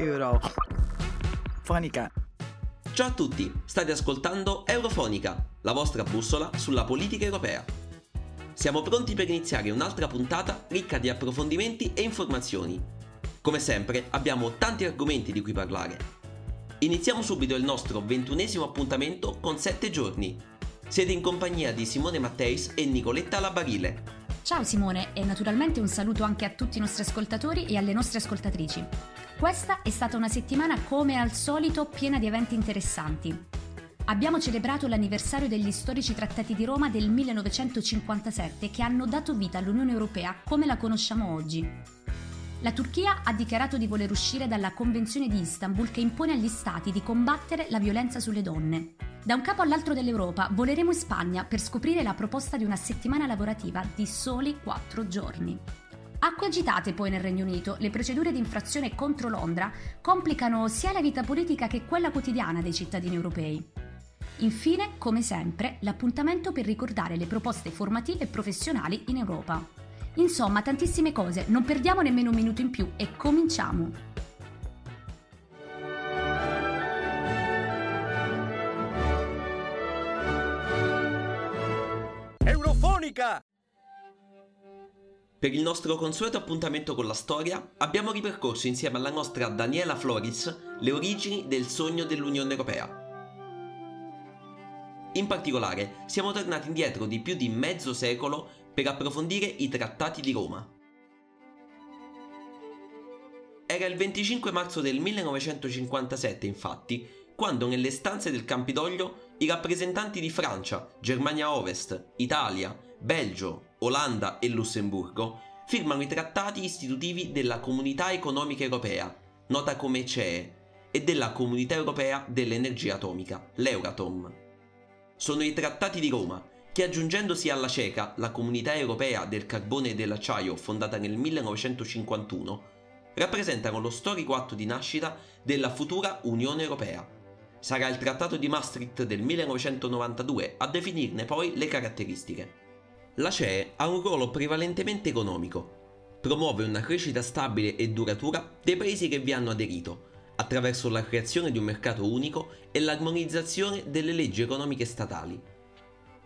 Eurofonica. Ciao a tutti, state ascoltando Eurofonica, la vostra bussola sulla politica europea. Siamo pronti per iniziare un'altra puntata ricca di approfondimenti e informazioni. Come sempre abbiamo tanti argomenti di cui parlare. Iniziamo subito il nostro ventunesimo appuntamento con 7 giorni. Siete in compagnia di Simone Matteis e Nicoletta Labarile. Ciao Simone e naturalmente un saluto anche a tutti i nostri ascoltatori e alle nostre ascoltatrici. Questa è stata una settimana come al solito piena di eventi interessanti. Abbiamo celebrato l'anniversario degli storici trattati di Roma del 1957 che hanno dato vita all'Unione Europea come la conosciamo oggi. La Turchia ha dichiarato di voler uscire dalla Convenzione di Istanbul che impone agli Stati di combattere la violenza sulle donne. Da un capo all'altro dell'Europa voleremo in Spagna per scoprire la proposta di una settimana lavorativa di soli 4 giorni. Acque agitate poi nel Regno Unito, le procedure di infrazione contro Londra complicano sia la vita politica che quella quotidiana dei cittadini europei. Infine, come sempre, l'appuntamento per ricordare le proposte formative e professionali in Europa. Insomma, tantissime cose, non perdiamo nemmeno un minuto in più e cominciamo! Musica! Per il nostro consueto appuntamento con la storia, abbiamo ripercorso insieme alla nostra Daniela Floris le origini del sogno dell'Unione Europea. In particolare, siamo tornati indietro di più di mezzo secolo per approfondire i trattati di Roma. Era il 25 marzo del 1957, infatti, quando nelle stanze del Campidoglio i rappresentanti di Francia, Germania Ovest, Italia, Belgio, Olanda e Lussemburgo firmano i trattati istitutivi della Comunità Economica Europea, nota come CEE, e della Comunità Europea dell'Energia Atomica, l'Euratom. Sono i trattati di Roma che aggiungendosi alla CECA, la Comunità Europea del Carbone e dell'Acciaio fondata nel 1951, rappresentano lo storico atto di nascita della futura Unione Europea Sarà il Trattato di Maastricht del 1992 a definirne poi le caratteristiche. La CEE ha un ruolo prevalentemente economico. Promuove una crescita stabile e duratura dei paesi che vi hanno aderito, attraverso la creazione di un mercato unico e l'armonizzazione delle leggi economiche statali.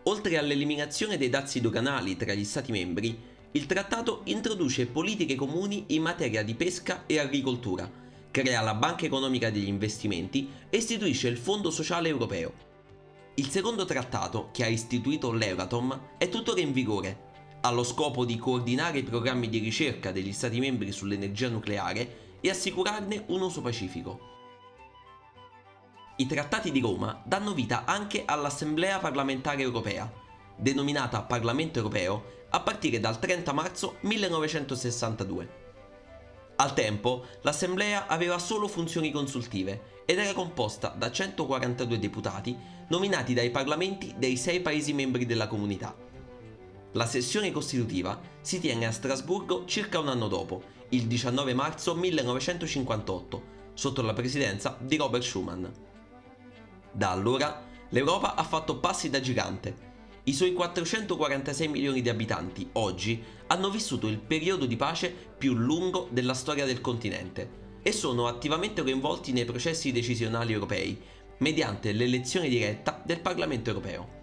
Oltre all'eliminazione dei dazi doganali tra gli Stati membri, il trattato introduce politiche comuni in materia di pesca e agricoltura, crea la Banca Economica degli Investimenti e istituisce il Fondo Sociale Europeo. Il secondo trattato, che ha istituito l'Euratom, è tuttora in vigore. Ha lo scopo di coordinare i programmi di ricerca degli Stati membri sull'energia nucleare e assicurarne un uso pacifico. I trattati di Roma danno vita anche all'Assemblea parlamentare europea, denominata Parlamento europeo a partire dal 30 marzo 1962. Al tempo, l'Assemblea aveva solo funzioni consultive ed era composta da 142 deputati nominati dai parlamenti dei sei Paesi membri della comunità. La sessione costitutiva si tiene a Strasburgo circa un anno dopo, il 19 marzo 1958, sotto la presidenza di Robert Schuman. Da allora l'Europa ha fatto passi da gigante i suoi 446 milioni di abitanti, oggi, hanno vissuto il periodo di pace più lungo della storia del continente e sono attivamente coinvolti nei processi decisionali europei, mediante l'elezione diretta del Parlamento europeo.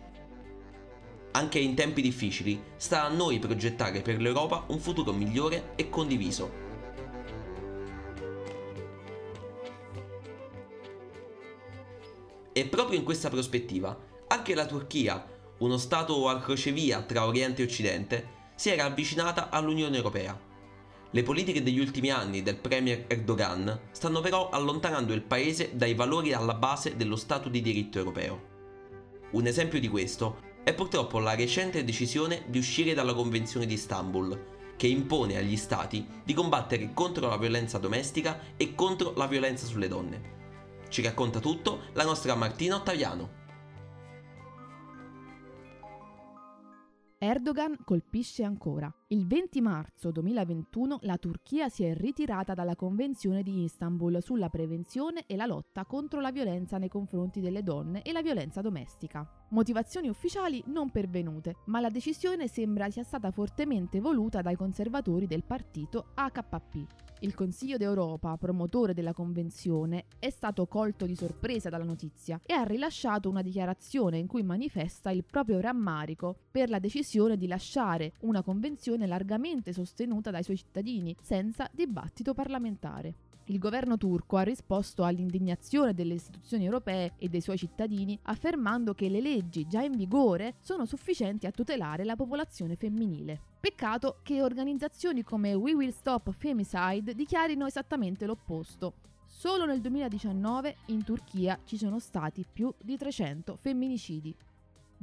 Anche in tempi difficili, sta a noi progettare per l'Europa un futuro migliore e condiviso. E proprio in questa prospettiva, anche la Turchia, uno Stato al crocevia tra Oriente e Occidente, si era avvicinata all'Unione Europea. Le politiche degli ultimi anni del Premier Erdogan stanno però allontanando il paese dai valori alla base dello Stato di diritto europeo. Un esempio di questo è purtroppo la recente decisione di uscire dalla Convenzione di Istanbul, che impone agli Stati di combattere contro la violenza domestica e contro la violenza sulle donne. Ci racconta tutto la nostra Martina Ottaviano. Erdogan colpisce ancora. Il 20 marzo 2021 la Turchia si è ritirata dalla Convenzione di Istanbul sulla prevenzione e la lotta contro la violenza nei confronti delle donne e la violenza domestica. Motivazioni ufficiali non pervenute, ma la decisione sembra sia stata fortemente voluta dai conservatori del partito AKP. Il Consiglio d'Europa, promotore della convenzione, è stato colto di sorpresa dalla notizia e ha rilasciato una dichiarazione in cui manifesta il proprio rammarico per la decisione di lasciare una convenzione largamente sostenuta dai suoi cittadini, senza dibattito parlamentare. Il governo turco ha risposto all'indignazione delle istituzioni europee e dei suoi cittadini affermando che le leggi già in vigore sono sufficienti a tutelare la popolazione femminile. Peccato che organizzazioni come We Will Stop Femicide dichiarino esattamente l'opposto. Solo nel 2019 in Turchia ci sono stati più di 300 femminicidi.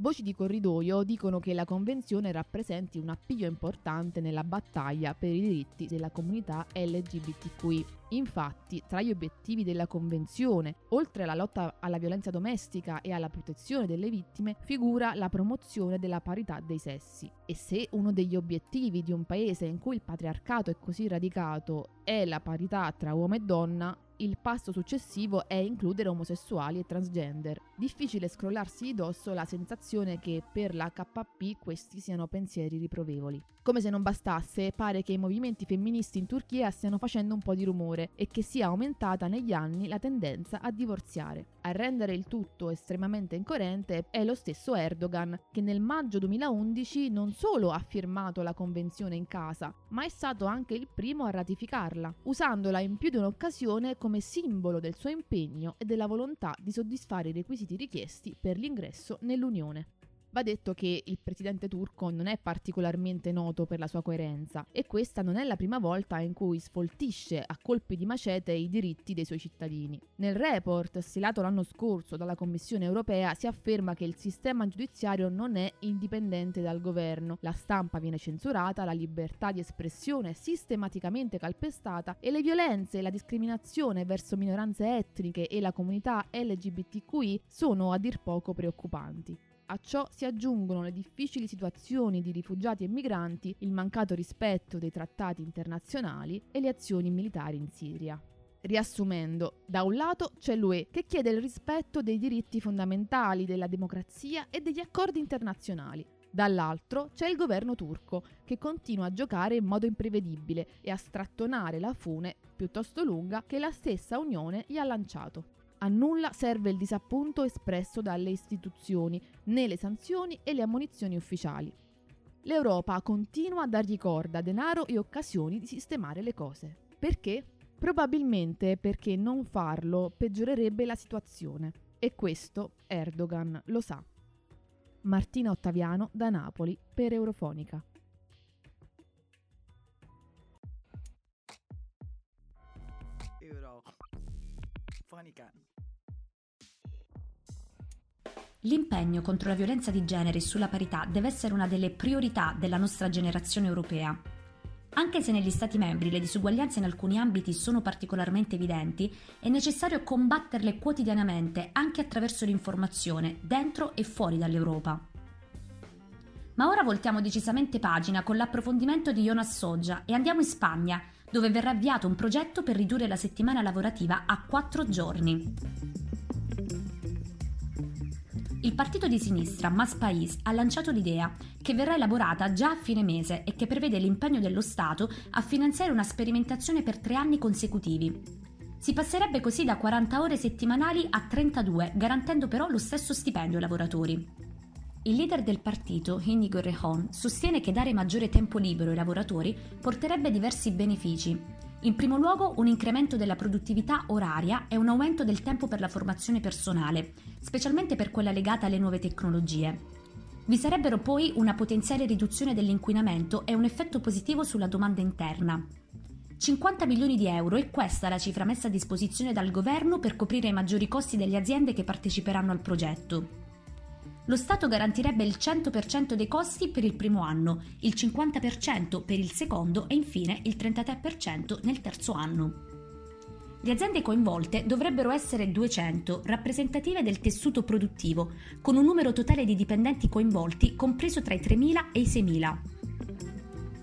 Voci di corridoio dicono che la convenzione rappresenti un appiglio importante nella battaglia per i diritti della comunità LGBTQI. Infatti, tra gli obiettivi della convenzione, oltre alla lotta alla violenza domestica e alla protezione delle vittime, figura la promozione della parità dei sessi. E se uno degli obiettivi di un paese in cui il patriarcato è così radicato è la parità tra uomo e donna, il passo successivo è includere omosessuali e transgender. Difficile scrollarsi di dosso la sensazione che per la KP questi siano pensieri riprovevoli. Come se non bastasse, pare che i movimenti femministi in Turchia stiano facendo un po' di rumore e che sia aumentata negli anni la tendenza a divorziare. A rendere il tutto estremamente incoerente è lo stesso Erdogan, che nel maggio 2011 non solo ha firmato la convenzione in casa, ma è stato anche il primo a ratificarla, usandola in più di un'occasione come simbolo del suo impegno e della volontà di soddisfare i requisiti richiesti per l'ingresso nell'Unione. Va detto che il presidente turco non è particolarmente noto per la sua coerenza e questa non è la prima volta in cui sfoltisce a colpi di macete i diritti dei suoi cittadini. Nel report stilato l'anno scorso dalla Commissione europea si afferma che il sistema giudiziario non è indipendente dal governo, la stampa viene censurata, la libertà di espressione è sistematicamente calpestata e le violenze e la discriminazione verso minoranze etniche e la comunità LGBTQI sono a dir poco preoccupanti. A ciò si aggiungono le difficili situazioni di rifugiati e migranti, il mancato rispetto dei trattati internazionali e le azioni militari in Siria. Riassumendo, da un lato c'è l'UE che chiede il rispetto dei diritti fondamentali, della democrazia e degli accordi internazionali. Dall'altro c'è il governo turco che continua a giocare in modo imprevedibile e a strattonare la fune piuttosto lunga che la stessa Unione gli ha lanciato. A nulla serve il disappunto espresso dalle istituzioni, né le sanzioni e le ammonizioni ufficiali. L'Europa continua a dargli corda, denaro e occasioni di sistemare le cose. Perché? Probabilmente perché non farlo peggiorerebbe la situazione. E questo Erdogan lo sa. Martina Ottaviano da Napoli per Eurofonica. Eurofonica. L'impegno contro la violenza di genere e sulla parità deve essere una delle priorità della nostra generazione europea. Anche se negli Stati membri le disuguaglianze in alcuni ambiti sono particolarmente evidenti, è necessario combatterle quotidianamente anche attraverso l'informazione, dentro e fuori dall'Europa. Ma ora voltiamo decisamente pagina con l'approfondimento di Jonas Soggia e andiamo in Spagna, dove verrà avviato un progetto per ridurre la settimana lavorativa a quattro giorni. Il partito di sinistra Mas Pais ha lanciato l'idea, che verrà elaborata già a fine mese e che prevede l'impegno dello Stato a finanziare una sperimentazione per tre anni consecutivi. Si passerebbe così da 40 ore settimanali a 32, garantendo però lo stesso stipendio ai lavoratori. Il leader del partito, Inigo Rejon, sostiene che dare maggiore tempo libero ai lavoratori porterebbe diversi benefici, in primo luogo un incremento della produttività oraria e un aumento del tempo per la formazione personale, specialmente per quella legata alle nuove tecnologie. Vi sarebbero poi una potenziale riduzione dell'inquinamento e un effetto positivo sulla domanda interna. 50 milioni di euro è questa la cifra messa a disposizione dal governo per coprire i maggiori costi delle aziende che parteciperanno al progetto lo Stato garantirebbe il 100% dei costi per il primo anno, il 50% per il secondo e infine il 33% nel terzo anno. Le aziende coinvolte dovrebbero essere 200, rappresentative del tessuto produttivo, con un numero totale di dipendenti coinvolti compreso tra i 3.000 e i 6.000.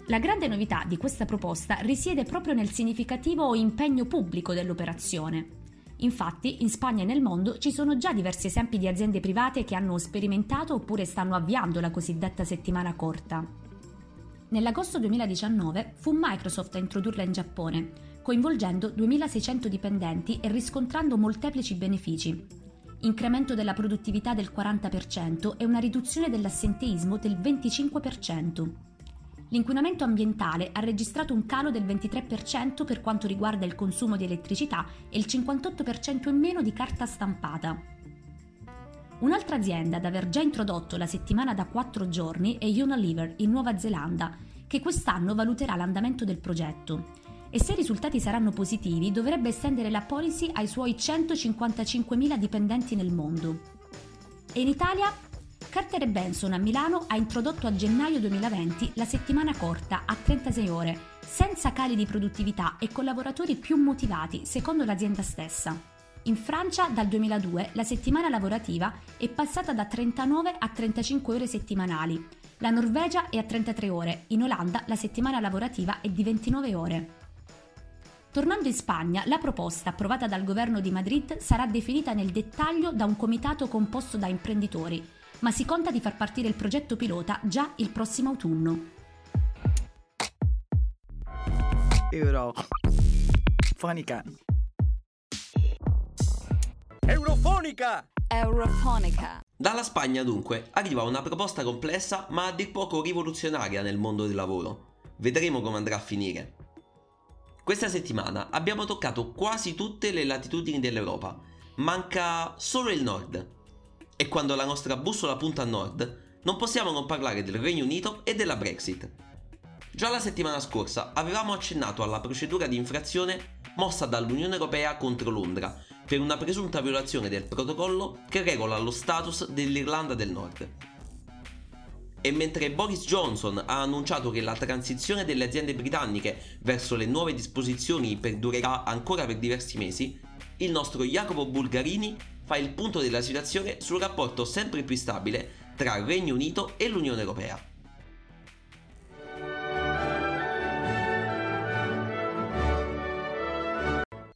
La grande novità di questa proposta risiede proprio nel significativo impegno pubblico dell'operazione. Infatti, in Spagna e nel mondo ci sono già diversi esempi di aziende private che hanno sperimentato oppure stanno avviando la cosiddetta settimana corta. Nell'agosto 2019 fu Microsoft a introdurla in Giappone, coinvolgendo 2.600 dipendenti e riscontrando molteplici benefici. Incremento della produttività del 40% e una riduzione dell'assenteismo del 25%. L'inquinamento ambientale ha registrato un calo del 23% per quanto riguarda il consumo di elettricità e il 58% in meno di carta stampata. Un'altra azienda ad aver già introdotto la settimana da 4 giorni è Unilever in Nuova Zelanda, che quest'anno valuterà l'andamento del progetto e se i risultati saranno positivi dovrebbe estendere la policy ai suoi 155.000 dipendenti nel mondo. E in Italia Carter Benson a Milano ha introdotto a gennaio 2020 la settimana corta a 36 ore, senza cali di produttività e con lavoratori più motivati, secondo l'azienda stessa. In Francia dal 2002 la settimana lavorativa è passata da 39 a 35 ore settimanali. La Norvegia è a 33 ore, in Olanda la settimana lavorativa è di 29 ore. Tornando in Spagna, la proposta approvata dal governo di Madrid sarà definita nel dettaglio da un comitato composto da imprenditori ma si conta di far partire il progetto pilota già il prossimo autunno. Eurofonica. Eurofonica! Eurofonica. Dalla Spagna dunque arriva una proposta complessa ma a dir poco rivoluzionaria nel mondo del lavoro. Vedremo come andrà a finire. Questa settimana abbiamo toccato quasi tutte le latitudini dell'Europa. Manca solo il nord, e quando la nostra bussola punta a nord, non possiamo non parlare del Regno Unito e della Brexit. Già la settimana scorsa avevamo accennato alla procedura di infrazione mossa dall'Unione Europea contro Londra per una presunta violazione del protocollo che regola lo status dell'Irlanda del Nord. E mentre Boris Johnson ha annunciato che la transizione delle aziende britanniche verso le nuove disposizioni perdurerà ancora per diversi mesi, il nostro Jacopo Bulgarini fa il punto della situazione sul rapporto sempre più stabile tra il Regno Unito e l'Unione Europea.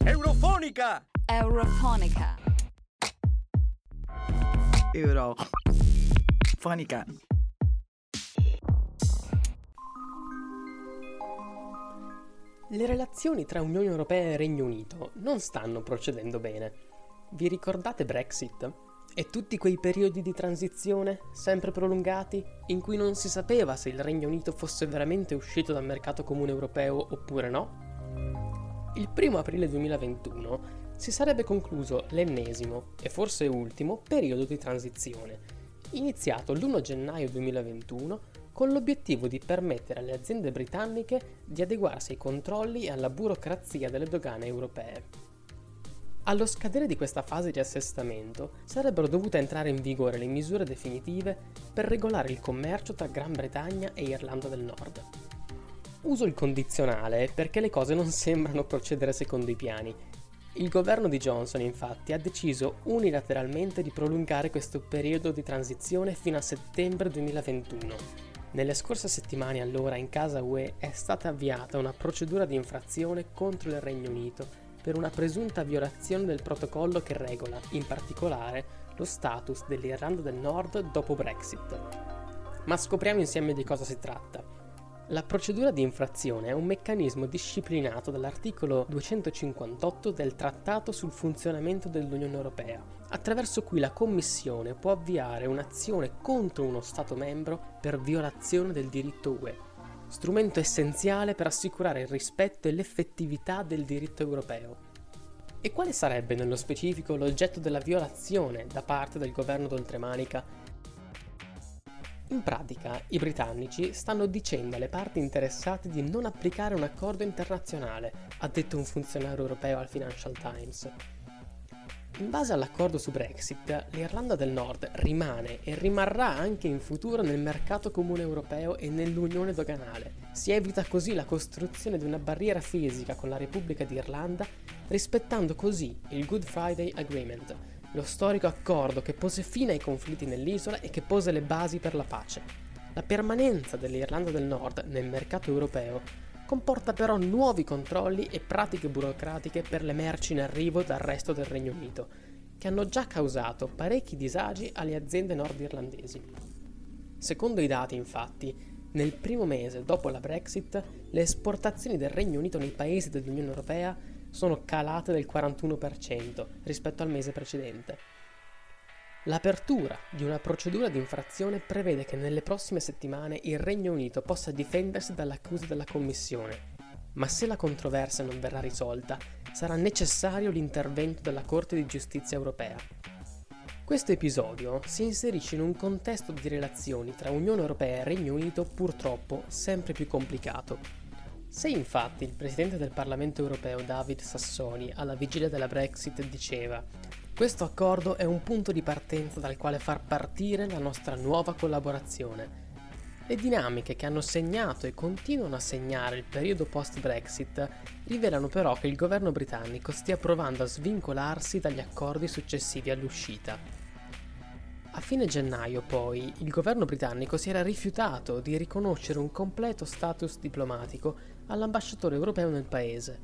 Eurofonica! Eurofonica. Eurofonica. Le relazioni tra Unione Europea e Regno Unito non stanno procedendo bene. Vi ricordate Brexit? E tutti quei periodi di transizione, sempre prolungati, in cui non si sapeva se il Regno Unito fosse veramente uscito dal mercato comune europeo oppure no? Il 1 aprile 2021 si sarebbe concluso l'ennesimo, e forse ultimo, periodo di transizione, iniziato l'1 gennaio 2021 con l'obiettivo di permettere alle aziende britanniche di adeguarsi ai controlli e alla burocrazia delle dogane europee. Allo scadere di questa fase di assestamento sarebbero dovute entrare in vigore le misure definitive per regolare il commercio tra Gran Bretagna e Irlanda del Nord. Uso il condizionale perché le cose non sembrano procedere secondo i piani. Il governo di Johnson infatti ha deciso unilateralmente di prolungare questo periodo di transizione fino a settembre 2021. Nelle scorse settimane allora in casa UE è stata avviata una procedura di infrazione contro il Regno Unito per una presunta violazione del protocollo che regola, in particolare, lo status dell'Irlanda del Nord dopo Brexit. Ma scopriamo insieme di cosa si tratta. La procedura di infrazione è un meccanismo disciplinato dall'articolo 258 del Trattato sul funzionamento dell'Unione Europea, attraverso cui la Commissione può avviare un'azione contro uno Stato membro per violazione del diritto UE strumento essenziale per assicurare il rispetto e l'effettività del diritto europeo. E quale sarebbe nello specifico l'oggetto della violazione da parte del governo d'oltremanica? In pratica, i britannici stanno dicendo alle parti interessate di non applicare un accordo internazionale, ha detto un funzionario europeo al Financial Times. In base all'accordo su Brexit, l'Irlanda del Nord rimane e rimarrà anche in futuro nel mercato comune europeo e nell'unione doganale. Si evita così la costruzione di una barriera fisica con la Repubblica d'Irlanda, rispettando così il Good Friday Agreement, lo storico accordo che pose fine ai conflitti nell'isola e che pose le basi per la pace. La permanenza dell'Irlanda del Nord nel mercato europeo comporta però nuovi controlli e pratiche burocratiche per le merci in arrivo dal resto del Regno Unito, che hanno già causato parecchi disagi alle aziende nordirlandesi. Secondo i dati, infatti, Nel primo mese dopo la Brexit, le esportazioni del Regno Unito nei paesi dell'Unione Europea sono calate del 41% rispetto al mese precedente. L'apertura di una procedura di infrazione prevede che nelle prossime settimane il Regno Unito possa difendersi dall'accusa della Commissione, ma se la controversia non verrà risolta, sarà necessario l'intervento della Corte di giustizia europea. Questo episodio si inserisce in un contesto di relazioni tra Unione Europea e Regno Unito purtroppo sempre più complicato. Se infatti il Presidente del Parlamento Europeo David Sassoni alla vigilia della Brexit diceva questo accordo è un punto di partenza dal quale far partire la nostra nuova collaborazione, le dinamiche che hanno segnato e continuano a segnare il periodo post-Brexit rivelano però che il governo britannico stia provando a svincolarsi dagli accordi successivi all'uscita. A fine gennaio, poi, il governo britannico si era rifiutato di riconoscere un completo status diplomatico all'ambasciatore europeo nel paese.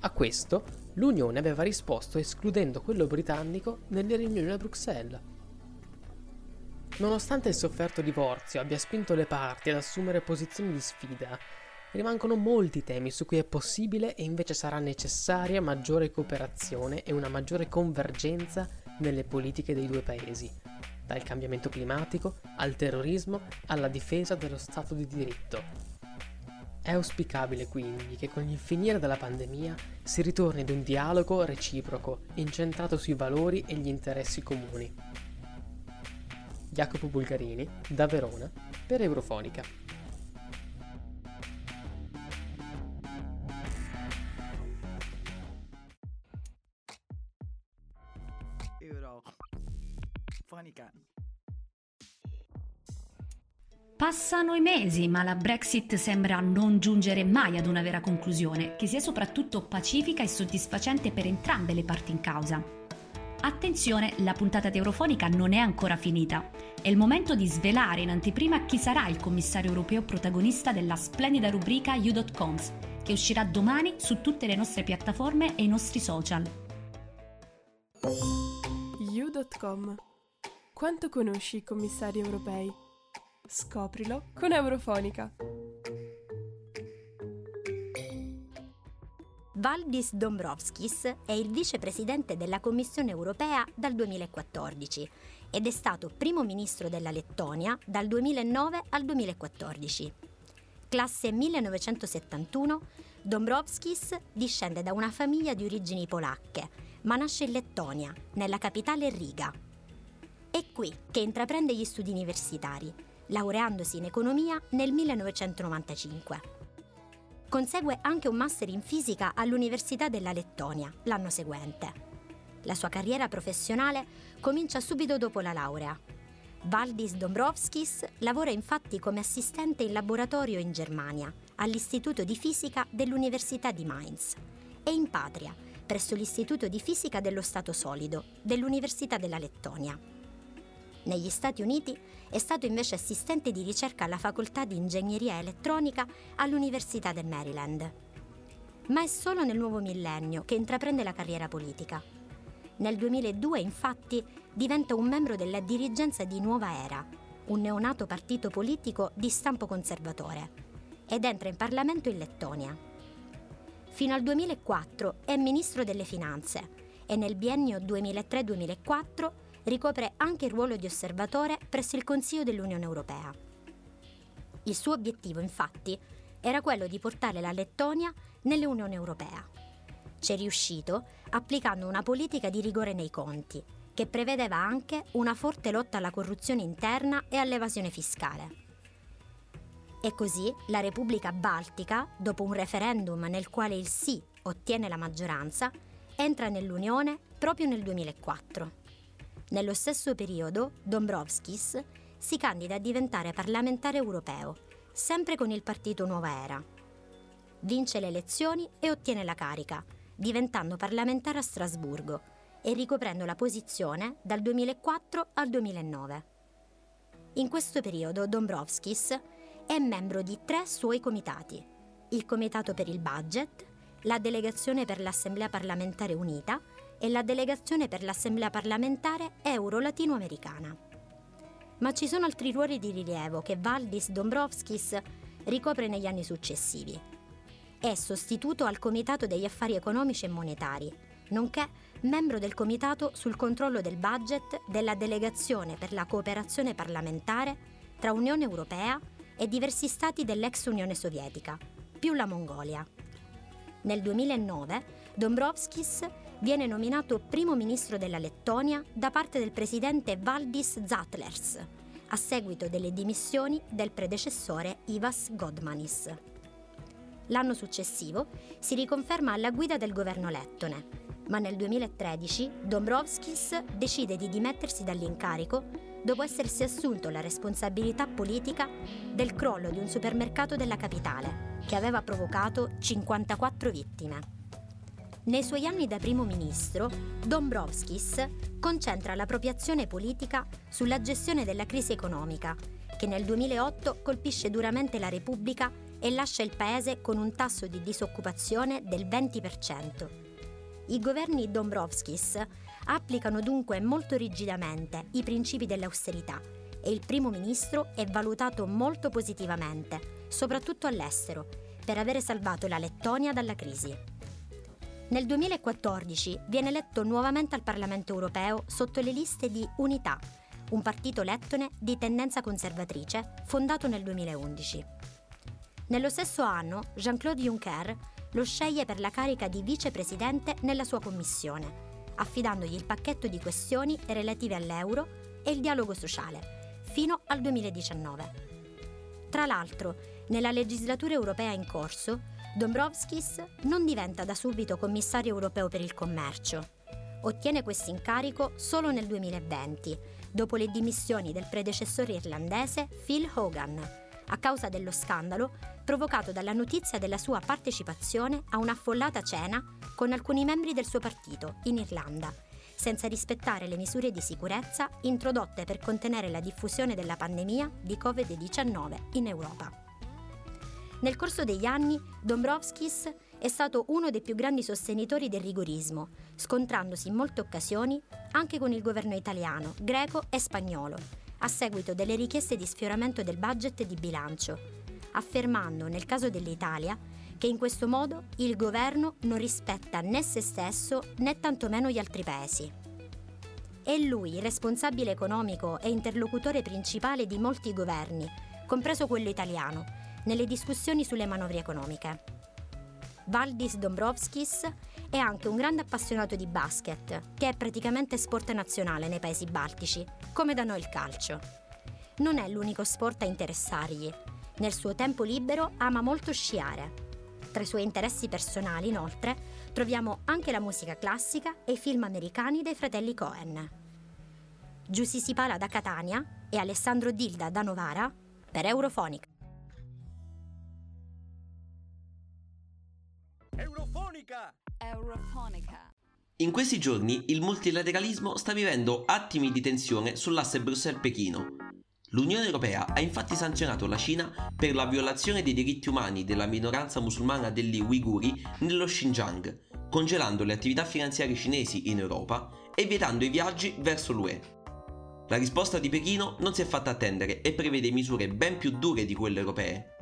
A questo, l'Unione aveva risposto escludendo quello britannico nelle riunioni a Bruxelles Nonostante il sofferto divorzio abbia spinto le parti ad assumere posizioni di sfida, rimangono molti temi su cui è possibile e invece sarà necessaria maggiore cooperazione e una maggiore convergenza nelle politiche dei due paesi, dal cambiamento climatico al terrorismo alla difesa dello Stato di diritto. È auspicabile quindi che con il finire della pandemia si ritorni ad un dialogo reciproco incentrato sui valori e gli interessi comuni. Jacopo Bulgarini, da Verona, per Eurofonica. Eurofonica. Passano i mesi, ma la Brexit sembra non giungere mai ad una vera conclusione, che sia soprattutto pacifica e soddisfacente per entrambe le parti in causa. Attenzione, la puntata di Eurofonica non è ancora finita. È il momento di svelare in anteprima chi sarà il commissario europeo protagonista della splendida rubrica You.coms, che uscirà domani su tutte le nostre piattaforme e i nostri social. You.com Quanto conosci i commissari europei? Scoprilo con Eurofonica. Valdis Dombrovskis è il vicepresidente della Commissione europea dal 2014 ed è stato primo ministro della Lettonia dal 2009 al 2014. Classe 1971, Dombrovskis discende da una famiglia di origini polacche, ma nasce in Lettonia, nella capitale Riga. È qui che intraprende gli studi universitari, laureandosi in economia nel 1995. Consegue anche un master in fisica all'Università della Lettonia l'anno seguente. La sua carriera professionale comincia subito dopo la laurea. Valdis Dombrovskis lavora infatti come assistente in laboratorio in Germania, all'Istituto di Fisica dell'Università di Mainz, e in patria, presso l'Istituto di Fisica dello Stato Solido dell'Università della Lettonia. Negli Stati Uniti è stato invece assistente di ricerca alla facoltà di ingegneria elettronica all'Università del Maryland. Ma è solo nel nuovo millennio che intraprende la carriera politica. Nel 2002 infatti diventa un membro della dirigenza di Nuova Era, un neonato partito politico di stampo conservatore, ed entra in Parlamento in Lettonia. Fino al 2004 è ministro delle Finanze e nel biennio 2003-2004 ricopre anche il ruolo di osservatore presso il Consiglio dell'Unione Europea. Il suo obiettivo, infatti, era quello di portare la Lettonia nell'Unione Europea. C'è riuscito applicando una politica di rigore nei conti, che prevedeva anche una forte lotta alla corruzione interna e all'evasione fiscale. E così la Repubblica Baltica, dopo un referendum nel quale il sì ottiene la maggioranza, entra nell'Unione proprio nel 2004. Nello stesso periodo, Dombrovskis si candida a diventare parlamentare europeo, sempre con il partito Nuova Era. Vince le elezioni e ottiene la carica, diventando parlamentare a Strasburgo e ricoprendo la posizione dal 2004 al 2009. In questo periodo Dombrovskis è membro di tre suoi comitati, il Comitato per il Budget, la Delegazione per l'Assemblea parlamentare unita e la delegazione per l'Assemblea parlamentare euro-latinoamericana. ma ci sono altri ruoli di rilievo che Valdis Dombrovskis ricopre negli anni successivi. È sostituto al Comitato degli Affari Economici e Monetari, nonché membro del Comitato sul controllo del budget della Delegazione per la cooperazione parlamentare tra Unione Europea e diversi stati dell'ex Unione Sovietica, più la Mongolia. Nel 2009 Dombrovskis viene nominato primo ministro della Lettonia da parte del presidente Valdis Zatlers, a seguito delle dimissioni del predecessore Ivas Godmanis. L'anno successivo si riconferma alla guida del governo lettone, ma nel 2013 Dombrovskis decide di dimettersi dall'incarico dopo essersi assunto la responsabilità politica del crollo di un supermercato della capitale, che aveva provocato 54 vittime. Nei suoi anni da primo ministro, Dombrovskis concentra la propria azione politica sulla gestione della crisi economica, che nel 2008 colpisce duramente la Repubblica e lascia il paese con un tasso di disoccupazione del 20%. I governi Dombrovskis applicano dunque molto rigidamente i principi dell'austerità e il primo ministro è valutato molto positivamente, soprattutto all'estero, per avere salvato la Lettonia dalla crisi. Nel 2014 viene eletto nuovamente al Parlamento europeo sotto le liste di Unità, un partito lettone di tendenza conservatrice fondato nel 2011. Nello stesso anno Jean-Claude Juncker lo sceglie per la carica di vicepresidente nella sua commissione, affidandogli il pacchetto di questioni relative all'euro e il dialogo sociale, fino al 2019. Tra l'altro, nella legislatura europea in corso, Dombrovskis non diventa da subito commissario europeo per il commercio. Ottiene questo incarico solo nel 2020, dopo le dimissioni del predecessore irlandese Phil Hogan, a causa dello scandalo provocato dalla notizia della sua partecipazione a un'affollata cena con alcuni membri del suo partito in Irlanda, senza rispettare le misure di sicurezza introdotte per contenere la diffusione della pandemia di Covid-19 in Europa. Nel corso degli anni, Dombrovskis è stato uno dei più grandi sostenitori del rigorismo, scontrandosi in molte occasioni anche con il governo italiano, greco e spagnolo, a seguito delle richieste di sfioramento del budget di bilancio, affermando nel caso dell'Italia che in questo modo il governo non rispetta né se stesso né tantomeno gli altri paesi. È lui il responsabile economico e interlocutore principale di molti governi, compreso quello italiano, nelle discussioni sulle manovre economiche. Valdis Dombrovskis è anche un grande appassionato di basket, che è praticamente sport nazionale nei paesi baltici, come da noi il calcio. Non è l'unico sport a interessargli. Nel suo tempo libero ama molto sciare. Tra i suoi interessi personali, inoltre, troviamo anche la musica classica e i film americani dei fratelli Cohen. Giussi Sipala da Catania e Alessandro Dilda da Novara per Eurofonica. Eurofonica! Eurofonica. In questi giorni il multilateralismo sta vivendo attimi di tensione sull'asse Bruxelles-Pechino. L'Unione Europea ha infatti sanzionato la Cina per la violazione dei diritti umani della minoranza musulmana degli Uiguri nello Xinjiang, congelando le attività finanziarie cinesi in Europa e vietando i viaggi verso l'UE. La risposta di Pechino non si è fatta attendere e prevede misure ben più dure di quelle europee,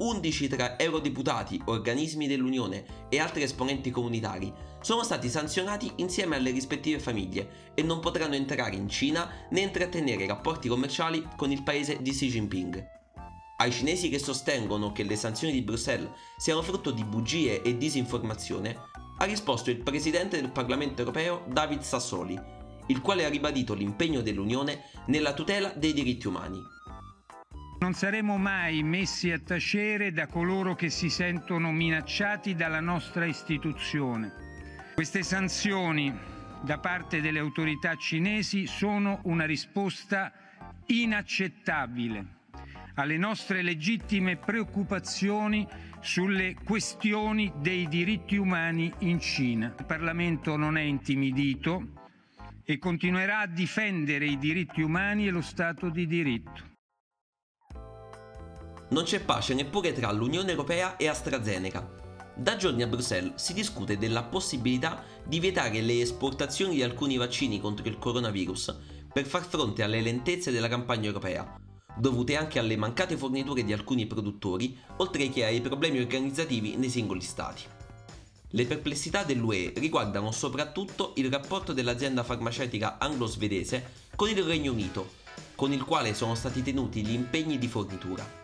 11 tra eurodeputati, organismi dell'Unione e altri esponenti comunitari sono stati sanzionati insieme alle rispettive famiglie e non potranno entrare in Cina né intrattenere rapporti commerciali con il paese di Xi Jinping. Ai cinesi che sostengono che le sanzioni di Bruxelles siano frutto di bugie e disinformazione, ha risposto il presidente del Parlamento europeo David Sassoli, il quale ha ribadito l'impegno dell'Unione nella tutela dei diritti umani. Non saremo mai messi a tacere da coloro che si sentono minacciati dalla nostra istituzione. Queste sanzioni da parte delle autorità cinesi sono una risposta inaccettabile alle nostre legittime preoccupazioni sulle questioni dei diritti umani in Cina. Il Parlamento non è intimidito e continuerà a difendere i diritti umani e lo Stato di diritto non c'è pace neppure tra l'Unione Europea e AstraZeneca. Da giorni a Bruxelles si discute della possibilità di vietare le esportazioni di alcuni vaccini contro il coronavirus per far fronte alle lentezze della campagna europea, dovute anche alle mancate forniture di alcuni produttori, oltre che ai problemi organizzativi nei singoli stati. Le perplessità dell'UE riguardano soprattutto il rapporto dell'azienda farmaceutica anglo-svedese con il Regno Unito, con il quale sono stati tenuti gli impegni di fornitura.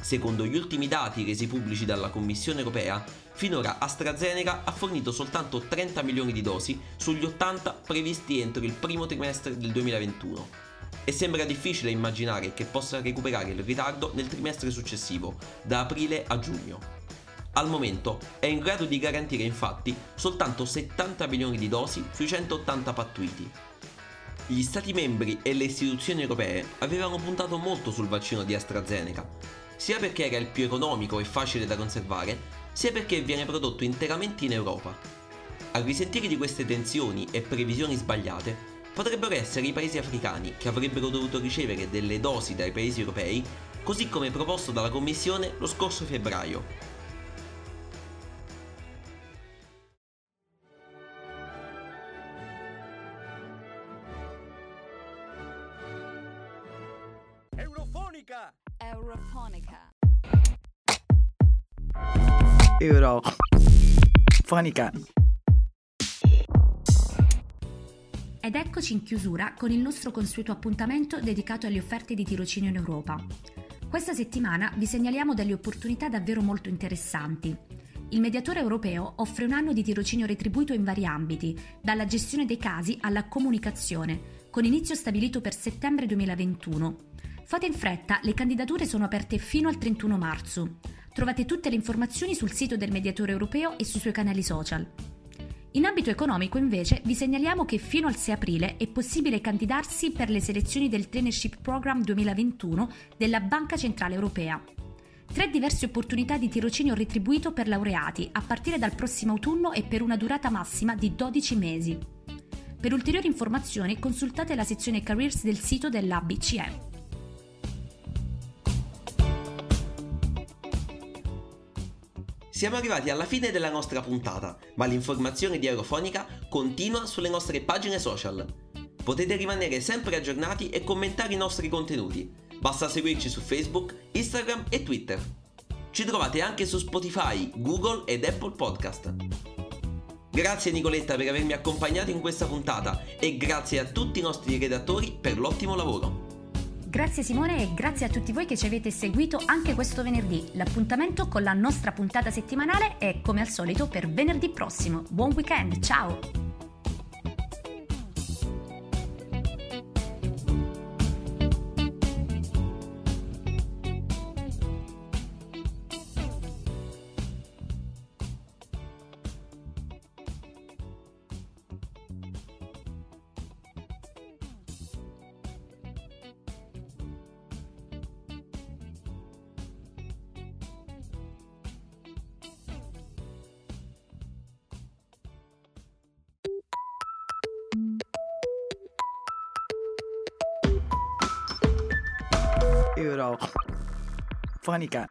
Secondo gli ultimi dati resi pubblici dalla Commissione europea, finora AstraZeneca ha fornito soltanto 30 milioni di dosi sugli 80 previsti entro il primo trimestre del 2021 e sembra difficile immaginare che possa recuperare il ritardo nel trimestre successivo, da aprile a giugno. Al momento è in grado di garantire infatti soltanto 70 milioni di dosi sui 180 pattuiti. Gli Stati membri e le istituzioni europee avevano puntato molto sul vaccino di AstraZeneca, sia perché era il più economico e facile da conservare, sia perché viene prodotto interamente in Europa. A risentire di queste tensioni e previsioni sbagliate, potrebbero essere i paesi africani che avrebbero dovuto ricevere delle dosi dai paesi europei, così come proposto dalla Commissione lo scorso febbraio. Eurofonica. Ed eccoci in chiusura con il nostro consueto appuntamento dedicato alle offerte di tirocinio in Europa. Questa settimana vi segnaliamo delle opportunità davvero molto interessanti. Il mediatore europeo offre un anno di tirocinio retribuito in vari ambiti, dalla gestione dei casi alla comunicazione, con inizio stabilito per settembre 2021. Fate in fretta, le candidature sono aperte fino al 31 marzo. Trovate tutte le informazioni sul sito del mediatore europeo e sui suoi canali social. In ambito economico invece vi segnaliamo che fino al 6 aprile è possibile candidarsi per le selezioni del Traineeship Program 2021 della Banca Centrale Europea. Tre diverse opportunità di tirocinio retribuito per laureati a partire dal prossimo autunno e per una durata massima di 12 mesi. Per ulteriori informazioni consultate la sezione Careers del sito della BCE. Siamo arrivati alla fine della nostra puntata, ma l'informazione di Aerofonica continua sulle nostre pagine social. Potete rimanere sempre aggiornati e commentare i nostri contenuti. Basta seguirci su Facebook, Instagram e Twitter. Ci trovate anche su Spotify, Google ed Apple Podcast. Grazie Nicoletta per avermi accompagnato in questa puntata e grazie a tutti i nostri redattori per l'ottimo lavoro. Grazie Simone e grazie a tutti voi che ci avete seguito anche questo venerdì. L'appuntamento con la nostra puntata settimanale è come al solito per venerdì prossimo. Buon weekend, ciao! Fónica